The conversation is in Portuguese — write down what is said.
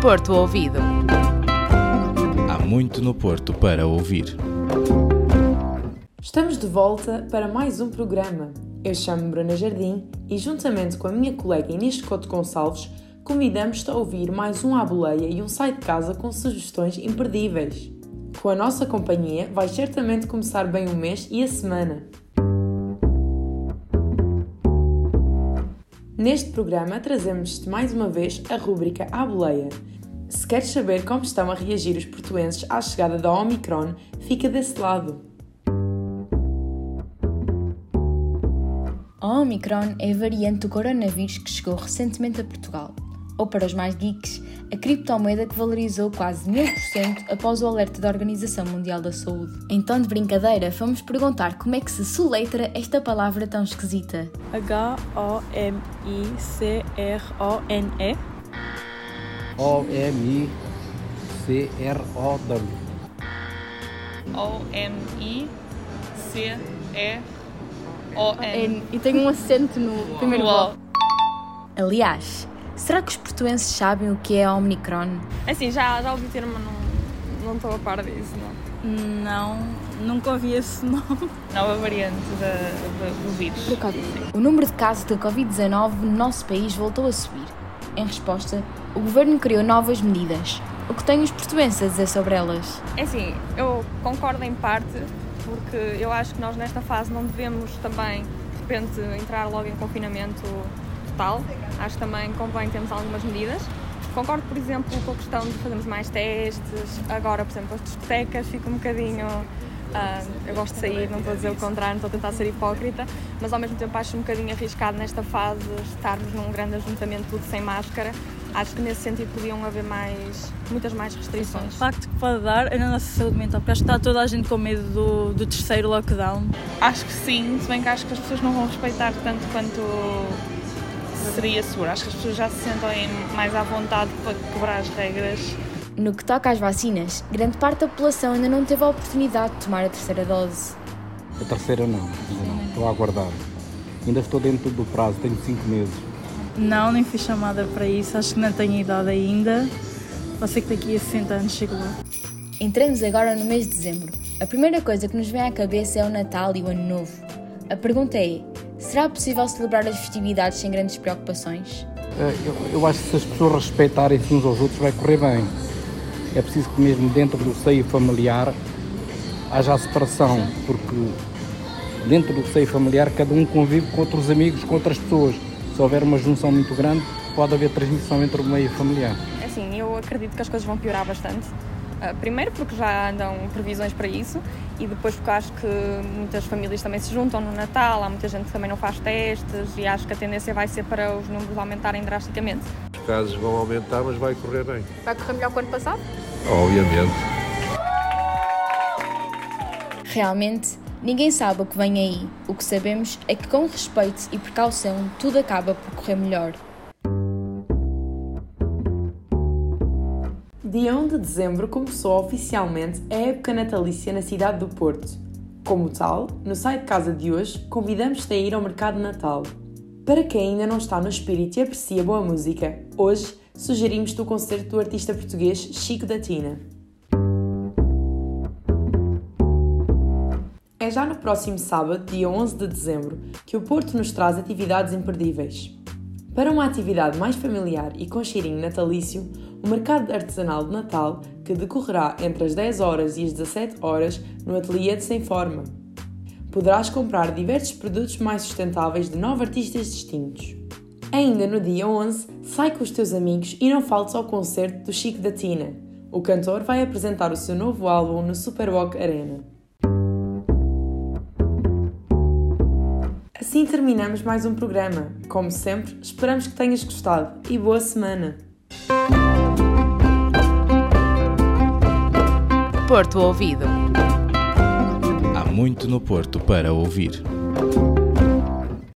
Porto Ouvido. Há muito no Porto para ouvir. Estamos de volta para mais um programa. Eu chamo-me Bruna Jardim e, juntamente com a minha colega Inês Couto Gonçalves, convidamos-te a ouvir mais um à boleia e um sai de casa com sugestões imperdíveis. Com a nossa companhia, vais certamente começar bem o mês e a semana. Neste programa trazemos-te mais uma vez a rúbrica À Boleia. Se queres saber como estão a reagir os portuenses à chegada da Omicron, fica desse lado. A Omicron é a variante do coronavírus que chegou recentemente a Portugal. Ou para os mais geeks, a criptomoeda que valorizou quase 1000% após o alerta da Organização Mundial da Saúde. Então, de brincadeira, vamos perguntar como é que se soletra esta palavra tão esquisita. H-O-M-I-C-R-O-N-E. O-M-I-C-R-O-W. O-M-I-C-E-O-N. E tem um acento no primeiro. Aliás, será que os portuenses sabem o que é a Omicron? Assim, já, já ouvi ter, mas não não estou a par disso, não. Não, nunca ouvi esse nome. Nova variante da, da- do vírus. Do Covid. O número de casos de Covid-19 no nosso país voltou a subir. Em resposta, o governo criou novas medidas. O que têm os portuenses a dizer sobre elas? É assim, eu concordo em parte, porque eu acho que nós nesta fase não devemos também, de repente, entrar logo em confinamento total. Acho que também convém termos algumas medidas. Concordo, por exemplo, com a questão de fazermos mais testes. Agora, por exemplo, as discotecas fica um bocadinho. ah, eu gosto de sair, não estou a dizer o contrário, não estou a tentar ser hipócrita, mas ao mesmo tempo acho um bocadinho arriscado nesta fase estarmos num grande ajuntamento tudo sem máscara. Acho que nesse sentido podiam haver mais, muitas mais O restrições. impacto que pode dar é na nossa saúde mental, porque acho que está toda a gente com medo do, do terceiro lockdown. Acho que sim, se bem que acho que as pessoas não vão respeitar tanto quanto seria seguro. Acho que as pessoas já se sentem mais à vontade para quebrar as regras. No que toca às vacinas, grande parte da população ainda não teve a oportunidade de tomar a terceira dose. A terceira não, ainda não. Estou a aguardar. Ainda estou dentro do prazo, tenho 5 meses. Não, nem fiz chamada para isso, acho que não tenho idade ainda. Pode ser que daqui a 60 anos chegue lá. Entramos agora no mês de dezembro. A primeira coisa que nos vem à cabeça é o Natal e o Ano Novo. A pergunta é: será possível celebrar as festividades sem grandes preocupações? Eh, Eu, eu acho que se as pessoas respeitarem-se uns aos outros vai correr bem. É preciso que mesmo dentro do seio familiar haja a separação, porque dentro do seio familiar cada um convive com outros amigos, com outras pessoas. Se houver uma junção muito grande, pode haver transmissão entre o meio familiar. É Assim, eu acredito que as coisas vão piorar bastante. Ah, primeiro porque já andam previsões para isso e depois porque acho que muitas famílias também se juntam no Natal, há muita gente que também não faz testes e acho que a tendência vai ser para os números aumentarem drasticamente. Os casos vão aumentar, mas vai correr bem. Vai correr melhor que o ano passado? Obviamente. Realmente, ninguém sabe o que vem aí. O que sabemos é que, com respeito e precaução, tudo acaba por correr melhor. Dia 1 de dezembro começou oficialmente a época natalícia na cidade do Porto. Como tal, no site de casa de hoje, convidamos-te a ir ao mercado Natal. Para quem ainda não está no espírito e aprecia boa música, hoje sugerimos-te o concerto do artista português Chico da Tina. É já no próximo sábado, dia 11 de dezembro, que o Porto nos traz atividades imperdíveis. Para uma atividade mais familiar e com cheirinho natalício, o mercado artesanal de Natal, que decorrerá entre as 10 horas e as 17 horas no ateliê de Sem Forma. Poderás comprar diversos produtos mais sustentáveis de nove artistas distintos. Ainda no dia 11, sai com os teus amigos e não faltes ao concerto do Chico da Tina. O cantor vai apresentar o seu novo álbum no Superwalk Arena. Assim terminamos mais um programa. Como sempre, esperamos que tenhas gostado e boa semana! Porto Ouvido. Há muito no Porto para ouvir.